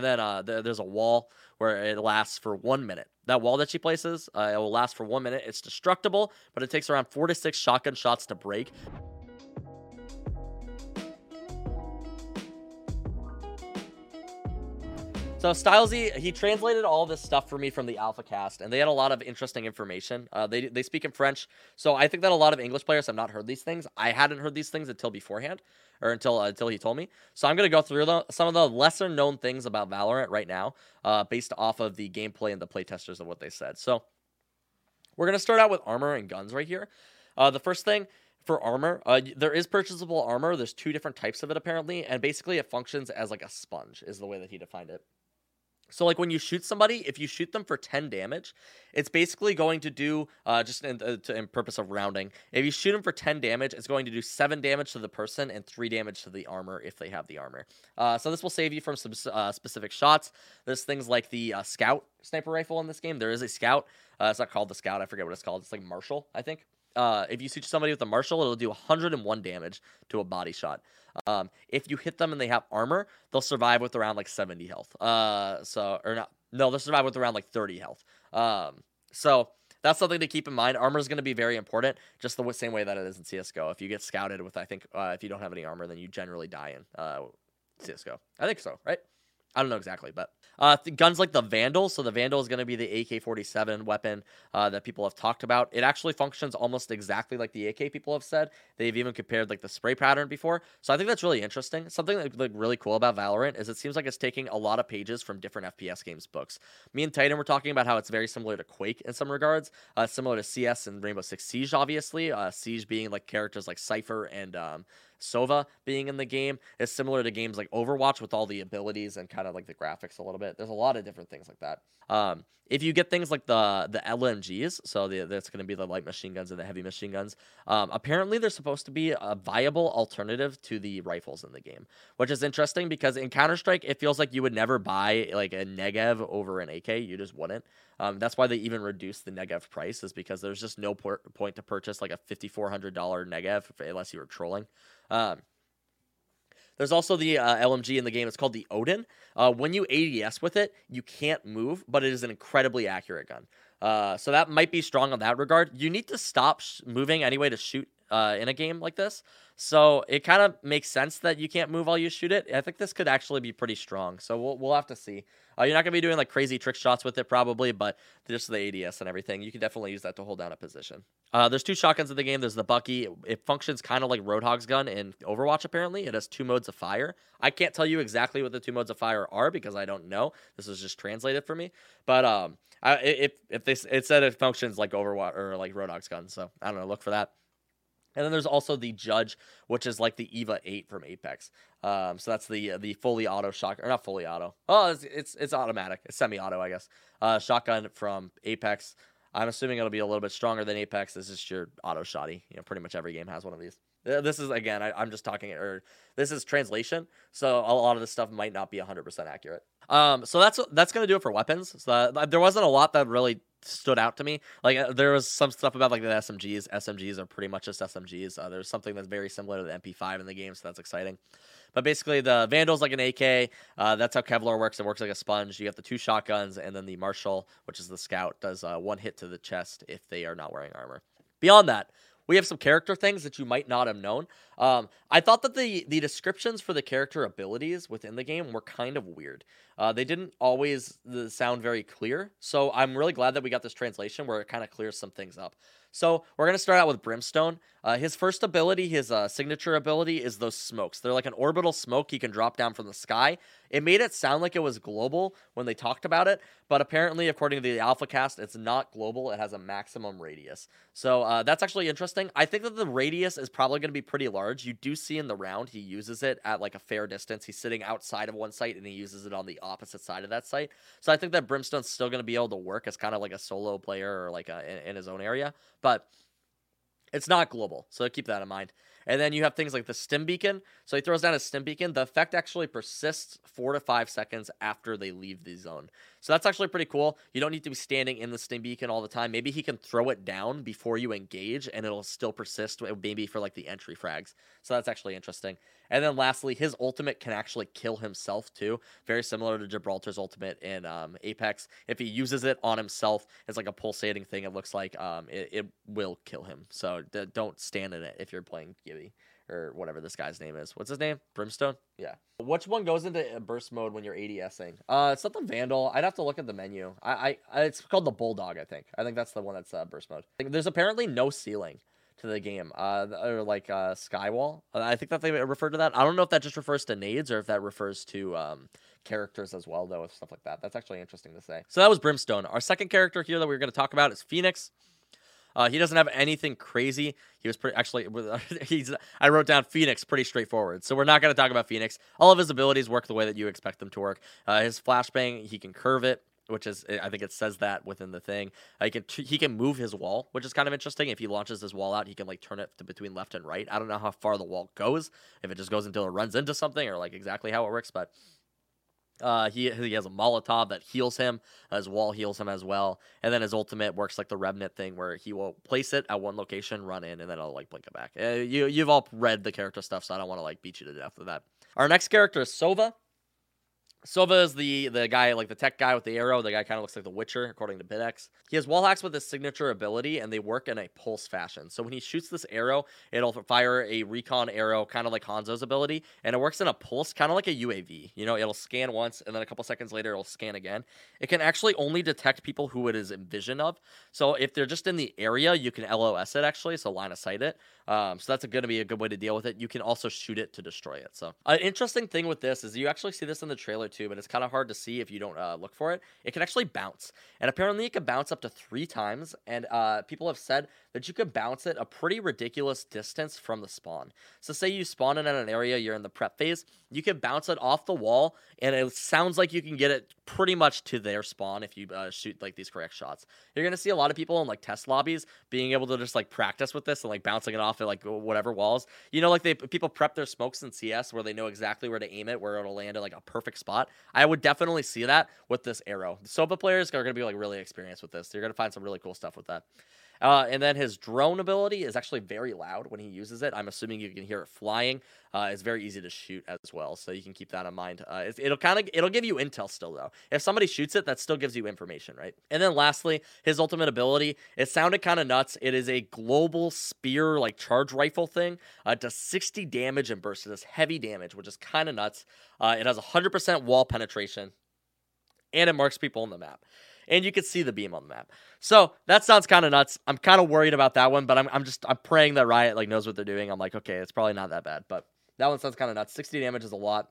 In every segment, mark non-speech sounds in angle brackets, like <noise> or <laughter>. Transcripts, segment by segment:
Then uh, th- there's a wall where it lasts for one minute. That wall that she places, uh, it will last for one minute. It's destructible, but it takes around four to six shotgun shots to break. So Stylesy, he translated all this stuff for me from the Alpha Cast, and they had a lot of interesting information. Uh, they they speak in French, so I think that a lot of English players have not heard these things. I hadn't heard these things until beforehand, or until uh, until he told me. So I'm gonna go through the, some of the lesser known things about Valorant right now, uh, based off of the gameplay and the playtesters of what they said. So we're gonna start out with armor and guns right here. Uh, the first thing for armor, uh, there is purchasable armor. There's two different types of it apparently, and basically it functions as like a sponge, is the way that he defined it. So, like when you shoot somebody, if you shoot them for 10 damage, it's basically going to do, uh, just in, uh, to, in purpose of rounding, if you shoot them for 10 damage, it's going to do 7 damage to the person and 3 damage to the armor if they have the armor. Uh, so, this will save you from some uh, specific shots. There's things like the uh, Scout sniper rifle in this game. There is a Scout. Uh, it's not called the Scout. I forget what it's called. It's like Marshal, I think. If you shoot somebody with a Marshal, it'll do 101 damage to a body shot. Um, if you hit them and they have armor, they'll survive with around like 70 health. Uh, so or not, no, they'll survive with around like 30 health. Um, so that's something to keep in mind. Armor is going to be very important, just the same way that it is in CS:GO. If you get scouted with, I think, uh, if you don't have any armor, then you generally die in uh, CS:GO. I think so, right? I don't know exactly, but uh, guns like the Vandal. So the Vandal is going to be the AK 47 weapon uh, that people have talked about. It actually functions almost exactly like the AK people have said. They've even compared like the spray pattern before. So I think that's really interesting. Something that like really cool about Valorant is it seems like it's taking a lot of pages from different FPS games books. Me and Titan were talking about how it's very similar to Quake in some regards, uh, similar to CS and Rainbow Six Siege, obviously. Uh, Siege being like characters like Cypher and um, Sova being in the game is similar to games like Overwatch with all the abilities and kind of like the graphics a little bit. There's a lot of different things like that. Um, if you get things like the the LMGs, so the, that's going to be the light machine guns and the heavy machine guns, um, apparently they're supposed to be a viable alternative to the rifles in the game, which is interesting because in Counter Strike it feels like you would never buy like a Negev over an AK. You just wouldn't. Um, that's why they even reduced the Negev price, is because there's just no por- point to purchase like a $5,400 Negev unless you were trolling. Um, there's also the uh, LMG in the game. It's called the Odin. Uh, when you ADS with it, you can't move, but it is an incredibly accurate gun. Uh, so that might be strong on that regard. You need to stop sh- moving anyway to shoot uh, in a game like this. So it kind of makes sense that you can't move while you shoot it. I think this could actually be pretty strong. So we'll, we'll have to see. Uh, you're not going to be doing like crazy trick shots with it probably, but just the ADS and everything, you can definitely use that to hold down a position. Uh, there's two shotguns in the game. There's the Bucky. It functions kind of like Roadhog's gun in Overwatch, apparently. It has two modes of fire. I can't tell you exactly what the two modes of fire are because I don't know. This was just translated for me. But um, I, if, if they, it said it functions like Overwatch or like Roadhog's gun. So I don't know. Look for that. And then there's also the Judge, which is like the Eva 8 from Apex. Um, so that's the the fully auto shotgun, or not fully auto. Oh, it's it's, it's automatic. It's semi-auto, I guess. Uh, shotgun from Apex. I'm assuming it'll be a little bit stronger than Apex. This is your auto shotty. You know, pretty much every game has one of these. This is again, I, am just talking, or this is translation, so a lot of this stuff might not be 100% accurate. Um, so that's that's gonna do it for weapons. So that, there wasn't a lot that really stood out to me. Like uh, there was some stuff about like the SMGs. SMGs are pretty much just SMGs. Uh, there's something that's very similar to the MP5 in the game, so that's exciting. But basically, the Vandal's like an AK. Uh, that's how Kevlar works. It works like a sponge. You have the two shotguns, and then the Marshal, which is the Scout, does uh, one hit to the chest if they are not wearing armor. Beyond that, we have some character things that you might not have known. Um, I thought that the the descriptions for the character abilities within the game were kind of weird. Uh, they didn't always sound very clear, so I'm really glad that we got this translation where it kind of clears some things up. So we're gonna start out with Brimstone. Uh, his first ability, his uh, signature ability, is those smokes. They're like an orbital smoke he can drop down from the sky. It made it sound like it was global when they talked about it, but apparently, according to the AlphaCast, it's not global. It has a maximum radius. So uh, that's actually interesting. I think that the radius is probably going to be pretty large. You do see in the round he uses it at like a fair distance. He's sitting outside of one site and he uses it on the opposite side of that site. So I think that Brimstone's still going to be able to work as kind of like a solo player or like a, in, in his own area, but it's not global. So keep that in mind. And then you have things like the stim beacon. So he throws down a stim beacon. The effect actually persists four to five seconds after they leave the zone. So that's actually pretty cool. You don't need to be standing in the stim beacon all the time. Maybe he can throw it down before you engage and it'll still persist, uh, maybe for like the entry frags. So that's actually interesting. And then lastly, his ultimate can actually kill himself too. Very similar to Gibraltar's ultimate in um, Apex. If he uses it on himself, it's like a pulsating thing. It looks like um, it, it will kill him. So d- don't stand in it if you're playing Gibby or whatever this guy's name is. What's his name? Brimstone? Yeah. Which one goes into burst mode when you're ADSing? Uh, something Vandal. I'd have to look at the menu. I, I, it's called the Bulldog, I think. I think that's the one that's uh, burst mode. There's apparently no ceiling to the game, uh, or like uh, Skywall. Uh, I think that they refer to that. I don't know if that just refers to nades or if that refers to um, characters as well, though, stuff like that. That's actually interesting to say. So that was Brimstone. Our second character here that we are going to talk about is Phoenix. Uh, he doesn't have anything crazy. He was pretty actually. <laughs> <laughs> He's. I wrote down Phoenix pretty straightforward. So we're not going to talk about Phoenix. All of his abilities work the way that you expect them to work. Uh, his flashbang, he can curve it which is I think it says that within the thing. Uh, he can he can move his wall, which is kind of interesting. If he launches his wall out, he can like turn it to between left and right. I don't know how far the wall goes, if it just goes until it runs into something, or like exactly how it works, but. Uh, he he has a Molotov that heals him. His wall heals him as well, and then his ultimate works like the Revenant thing, where he will place it at one location, run in, and then I'll like blink it back. Uh, you you've all read the character stuff, so I don't want to like beat you to death with that. Our next character is Sova. Sova is the the guy, like the tech guy with the arrow. The guy kind of looks like the Witcher, according to BitX. He has wall hacks with his signature ability, and they work in a pulse fashion. So when he shoots this arrow, it'll fire a recon arrow, kind of like Hanzo's ability, and it works in a pulse, kind of like a UAV. You know, it'll scan once, and then a couple seconds later, it'll scan again. It can actually only detect people who it is in vision of. So if they're just in the area, you can LOS it actually, so line of sight it. Um, so that's going to be a good way to deal with it. You can also shoot it to destroy it. So an interesting thing with this is you actually see this in the trailer too, but it's kind of hard to see if you don't uh, look for it. It can actually bounce, and apparently it can bounce up to three times. And uh, people have said that you can bounce it a pretty ridiculous distance from the spawn. So say you spawn in an area, you're in the prep phase, you can bounce it off the wall, and it sounds like you can get it pretty much to their spawn if you uh, shoot like these correct shots. You're gonna see a lot of people in like test lobbies being able to just like practice with this and like bouncing it off at like whatever walls. You know, like they people prep their smokes in CS where they know exactly where to aim it, where it'll land at like a perfect spot. I would definitely see that with this arrow. The Sova players are gonna be like really experienced with this. You're gonna find some really cool stuff with that. Uh, and then his drone ability is actually very loud when he uses it. I'm assuming you can hear it flying. Uh, it's very easy to shoot as well, so you can keep that in mind. Uh, it'll kind of it'll give you intel still though. If somebody shoots it, that still gives you information, right? And then lastly, his ultimate ability. It sounded kind of nuts. It is a global spear like charge rifle thing. Uh, it does 60 damage and bursts. It does heavy damage, which is kind of nuts. Uh, it has 100% wall penetration, and it marks people on the map and you can see the beam on the map. So that sounds kind of nuts. I'm kind of worried about that one, but I'm, I'm just I'm praying that Riot like knows what they're doing. I'm like, okay, it's probably not that bad, but that one sounds kind of nuts. 60 damage is a lot.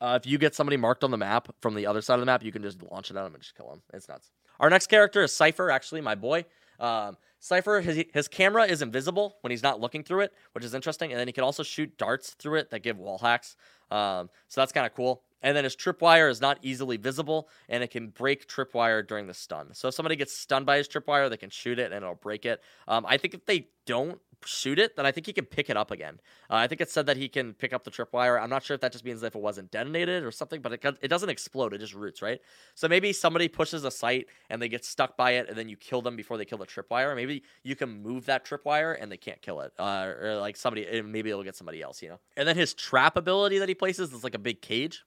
Uh, if you get somebody marked on the map from the other side of the map, you can just launch it at them and just kill them. It's nuts. Our next character is Cypher, actually, my boy. Um, Cypher, his, his camera is invisible when he's not looking through it, which is interesting. And then he can also shoot darts through it that give wall hacks. Um, so that's kind of cool. And then his tripwire is not easily visible, and it can break tripwire during the stun. So if somebody gets stunned by his tripwire, they can shoot it and it'll break it. Um, I think if they don't shoot it, then I think he can pick it up again. Uh, I think it said that he can pick up the tripwire. I'm not sure if that just means if it wasn't detonated or something, but it, it doesn't explode. It just roots, right? So maybe somebody pushes a site and they get stuck by it, and then you kill them before they kill the tripwire. Maybe you can move that tripwire and they can't kill it. Uh, or like somebody, maybe it'll get somebody else, you know? And then his trap ability that he places is like a big cage.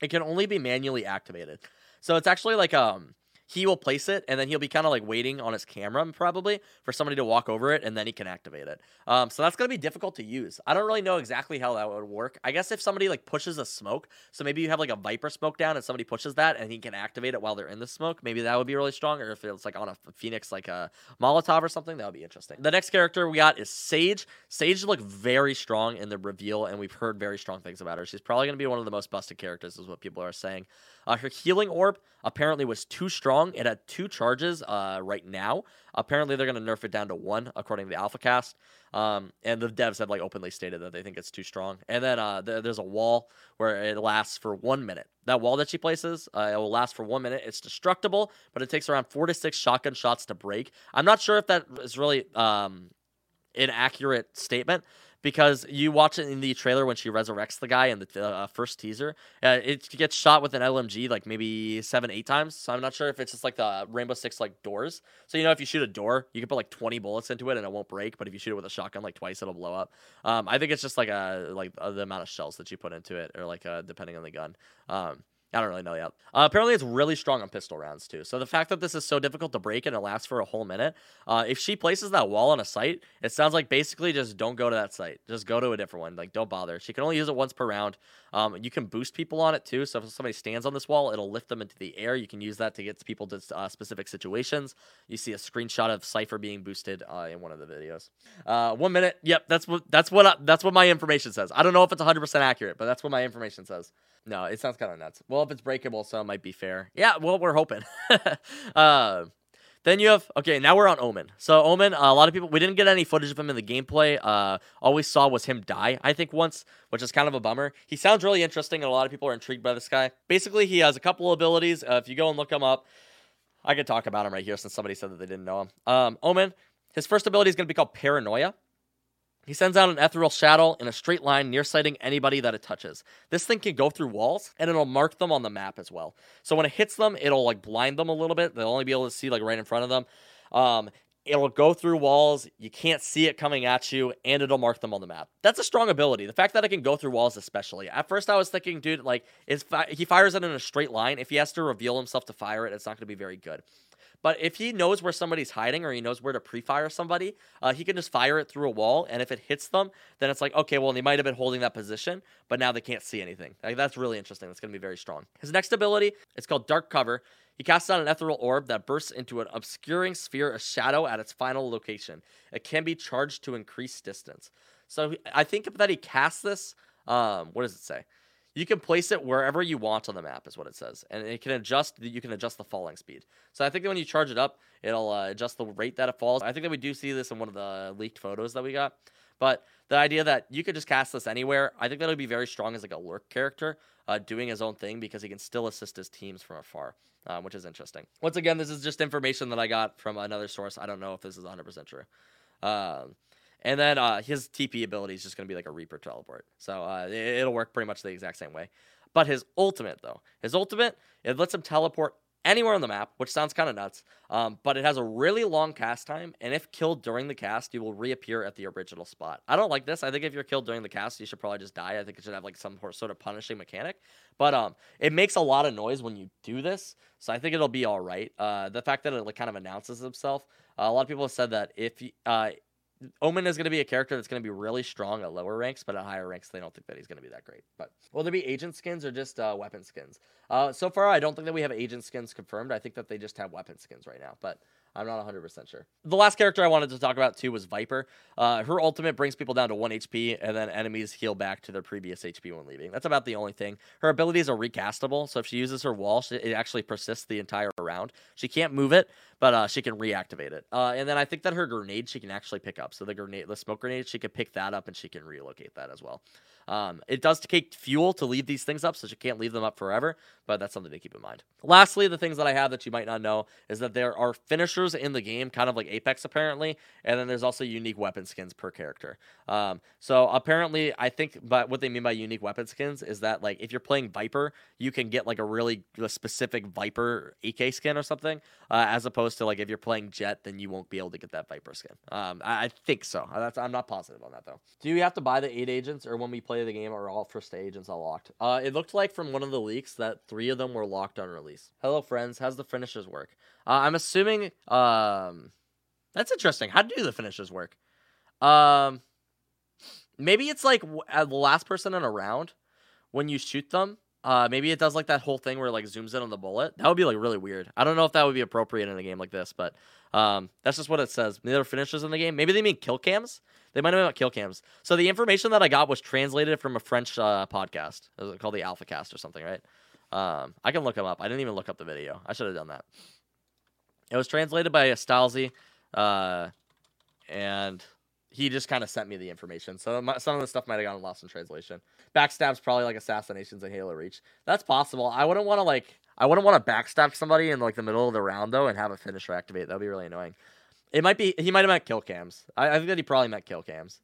It can only be manually activated. So it's actually like um he will place it and then he'll be kind of like waiting on his camera probably for somebody to walk over it and then he can activate it. Um, so that's gonna be difficult to use. I don't really know exactly how that would work. I guess if somebody like pushes a smoke, so maybe you have like a Viper smoke down and somebody pushes that and he can activate it while they're in the smoke, maybe that would be really strong. Or if it's like on a Phoenix like a Molotov or something, that would be interesting. The next character we got is Sage. Sage looked very strong in the reveal and we've heard very strong things about her. She's probably gonna be one of the most busted characters, is what people are saying. Uh, her healing orb apparently was too strong. It had two charges uh, right now. Apparently, they're going to nerf it down to one, according to the alpha cast. Um, and the devs have like openly stated that they think it's too strong. And then uh, th- there's a wall where it lasts for one minute. That wall that she places, uh, it will last for one minute. It's destructible, but it takes around four to six shotgun shots to break. I'm not sure if that is really um, an accurate statement because you watch it in the trailer when she resurrects the guy in the uh, first teaser. Uh, it gets shot with an LMG like maybe seven, eight times. So I'm not sure if it's just like the Rainbow Six like doors. So you know, if you shoot a door, you can put like 20 bullets into it and it won't break. But if you shoot it with a shotgun like twice, it'll blow up. Um, I think it's just like a like uh, the amount of shells that you put into it, or like uh, depending on the gun. Um, I don't really know yet. Uh, apparently, it's really strong on pistol rounds too. So the fact that this is so difficult to break and it lasts for a whole minute, uh, if she places that wall on a site, it sounds like basically just don't go to that site. Just go to a different one. Like don't bother. She can only use it once per round. Um, you can boost people on it too. So if somebody stands on this wall, it'll lift them into the air. You can use that to get people to uh, specific situations. You see a screenshot of Cypher being boosted uh, in one of the videos. Uh, one minute. Yep, that's what that's what I, that's what my information says. I don't know if it's 100 percent accurate, but that's what my information says. No, it sounds kind of nuts. Well, if it's breakable, so it might be fair. Yeah, well, we're hoping. <laughs> uh, then you have okay. Now we're on Omen. So Omen, uh, a lot of people we didn't get any footage of him in the gameplay. Uh, all we saw was him die. I think once, which is kind of a bummer. He sounds really interesting, and a lot of people are intrigued by this guy. Basically, he has a couple of abilities. Uh, if you go and look him up, I could talk about him right here since somebody said that they didn't know him. Um, Omen, his first ability is going to be called Paranoia. He sends out an ethereal shadow in a straight line, nearsighting anybody that it touches. This thing can go through walls and it'll mark them on the map as well. So when it hits them, it'll like blind them a little bit. They'll only be able to see like right in front of them. Um, it'll go through walls. You can't see it coming at you, and it'll mark them on the map. That's a strong ability. The fact that it can go through walls, especially. At first, I was thinking, dude, like, is fi- he fires it in a straight line. If he has to reveal himself to fire it, it's not going to be very good. But if he knows where somebody's hiding or he knows where to pre-fire somebody, uh, he can just fire it through a wall. And if it hits them, then it's like, okay, well, they might have been holding that position, but now they can't see anything. Like, that's really interesting. That's going to be very strong. His next ability, it's called Dark Cover. He casts out an ethereal orb that bursts into an obscuring sphere of shadow at its final location. It can be charged to increase distance. So I think that he casts this. Um, what does it say? You can place it wherever you want on the map is what it says and it can adjust you can adjust the falling speed. So i think that when you charge it up it'll uh, adjust the rate that it falls. I think that we do see this in one of the leaked photos that we got but the idea that you could just cast this anywhere i think that'll be very strong as like a lurk character uh, doing his own thing because he can still assist his teams from afar um, which is interesting. Once again this is just information that i got from another source. I don't know if this is 100% true. Um, and then uh, his TP ability is just going to be like a Reaper teleport. So uh, it, will work pretty much the exact same way. But his ultimate, though, his ultimate, it lets him teleport anywhere on the map, which sounds kind of nuts. Um, but it has a really long cast time, and if killed during the cast, you will reappear at the original spot. I don't like this. I think if you're killed during the cast, you should probably just die. I think it should have like some sort of punishing mechanic. But um, it makes a lot of noise when you do this, so I think it'll be all right. Uh, the fact that it like kind of announces itself. Uh, a lot of people have said that if uh, Omen is going to be a character that's going to be really strong at lower ranks, but at higher ranks, they don't think that he's going to be that great. But will there be agent skins or just uh, weapon skins? Uh, so far, I don't think that we have agent skins confirmed. I think that they just have weapon skins right now. But I'm not 100% sure. The last character I wanted to talk about too was Viper. Uh, her ultimate brings people down to 1 HP, and then enemies heal back to their previous HP when leaving. That's about the only thing. Her abilities are recastable, so if she uses her wall, it actually persists the entire round. She can't move it, but uh, she can reactivate it. Uh, and then I think that her grenade she can actually pick up. So the grenade, the smoke grenade, she can pick that up and she can relocate that as well. Um, it does take fuel to leave these things up, so you can't leave them up forever, but that's something to keep in mind. Lastly, the things that I have that you might not know is that there are finishers in the game, kind of like Apex apparently, and then there's also unique weapon skins per character. Um, so apparently, I think, but what they mean by unique weapon skins is that like if you're playing Viper, you can get like a really specific Viper AK skin or something, uh, as opposed to like if you're playing Jet, then you won't be able to get that Viper skin. Um, I, I think so. That's, I'm not positive on that though. Do you have to buy the eight agents, or when we play play the game are all first agents unlocked. Uh, it looked like from one of the leaks that three of them were locked on release. Hello, friends. How's the finishers work? Uh, I'm assuming. Um, that's interesting. How do the finishers work? Um, maybe it's like uh, the last person in a round when you shoot them. Uh, maybe it does like that whole thing where it, like zooms in on the bullet. That would be like really weird. I don't know if that would be appropriate in a game like this, but um, that's just what it says. There are in the game. Maybe they mean kill cams. They might have about kill cams. So the information that I got was translated from a French uh, podcast. It was called the Alpha Cast or something, right? Um, I can look them up. I didn't even look up the video. I should have done that. It was translated by Stalzy, uh, and he just kind of sent me the information. So my, some of the stuff might have gotten lost in translation. Backstab's probably like assassinations and Halo Reach. That's possible. I wouldn't want to like I wouldn't want to backstab somebody in like the middle of the round though and have a finisher activate. That'd be really annoying. It might be he might have meant kill cams. I, I think that he probably meant kill cams.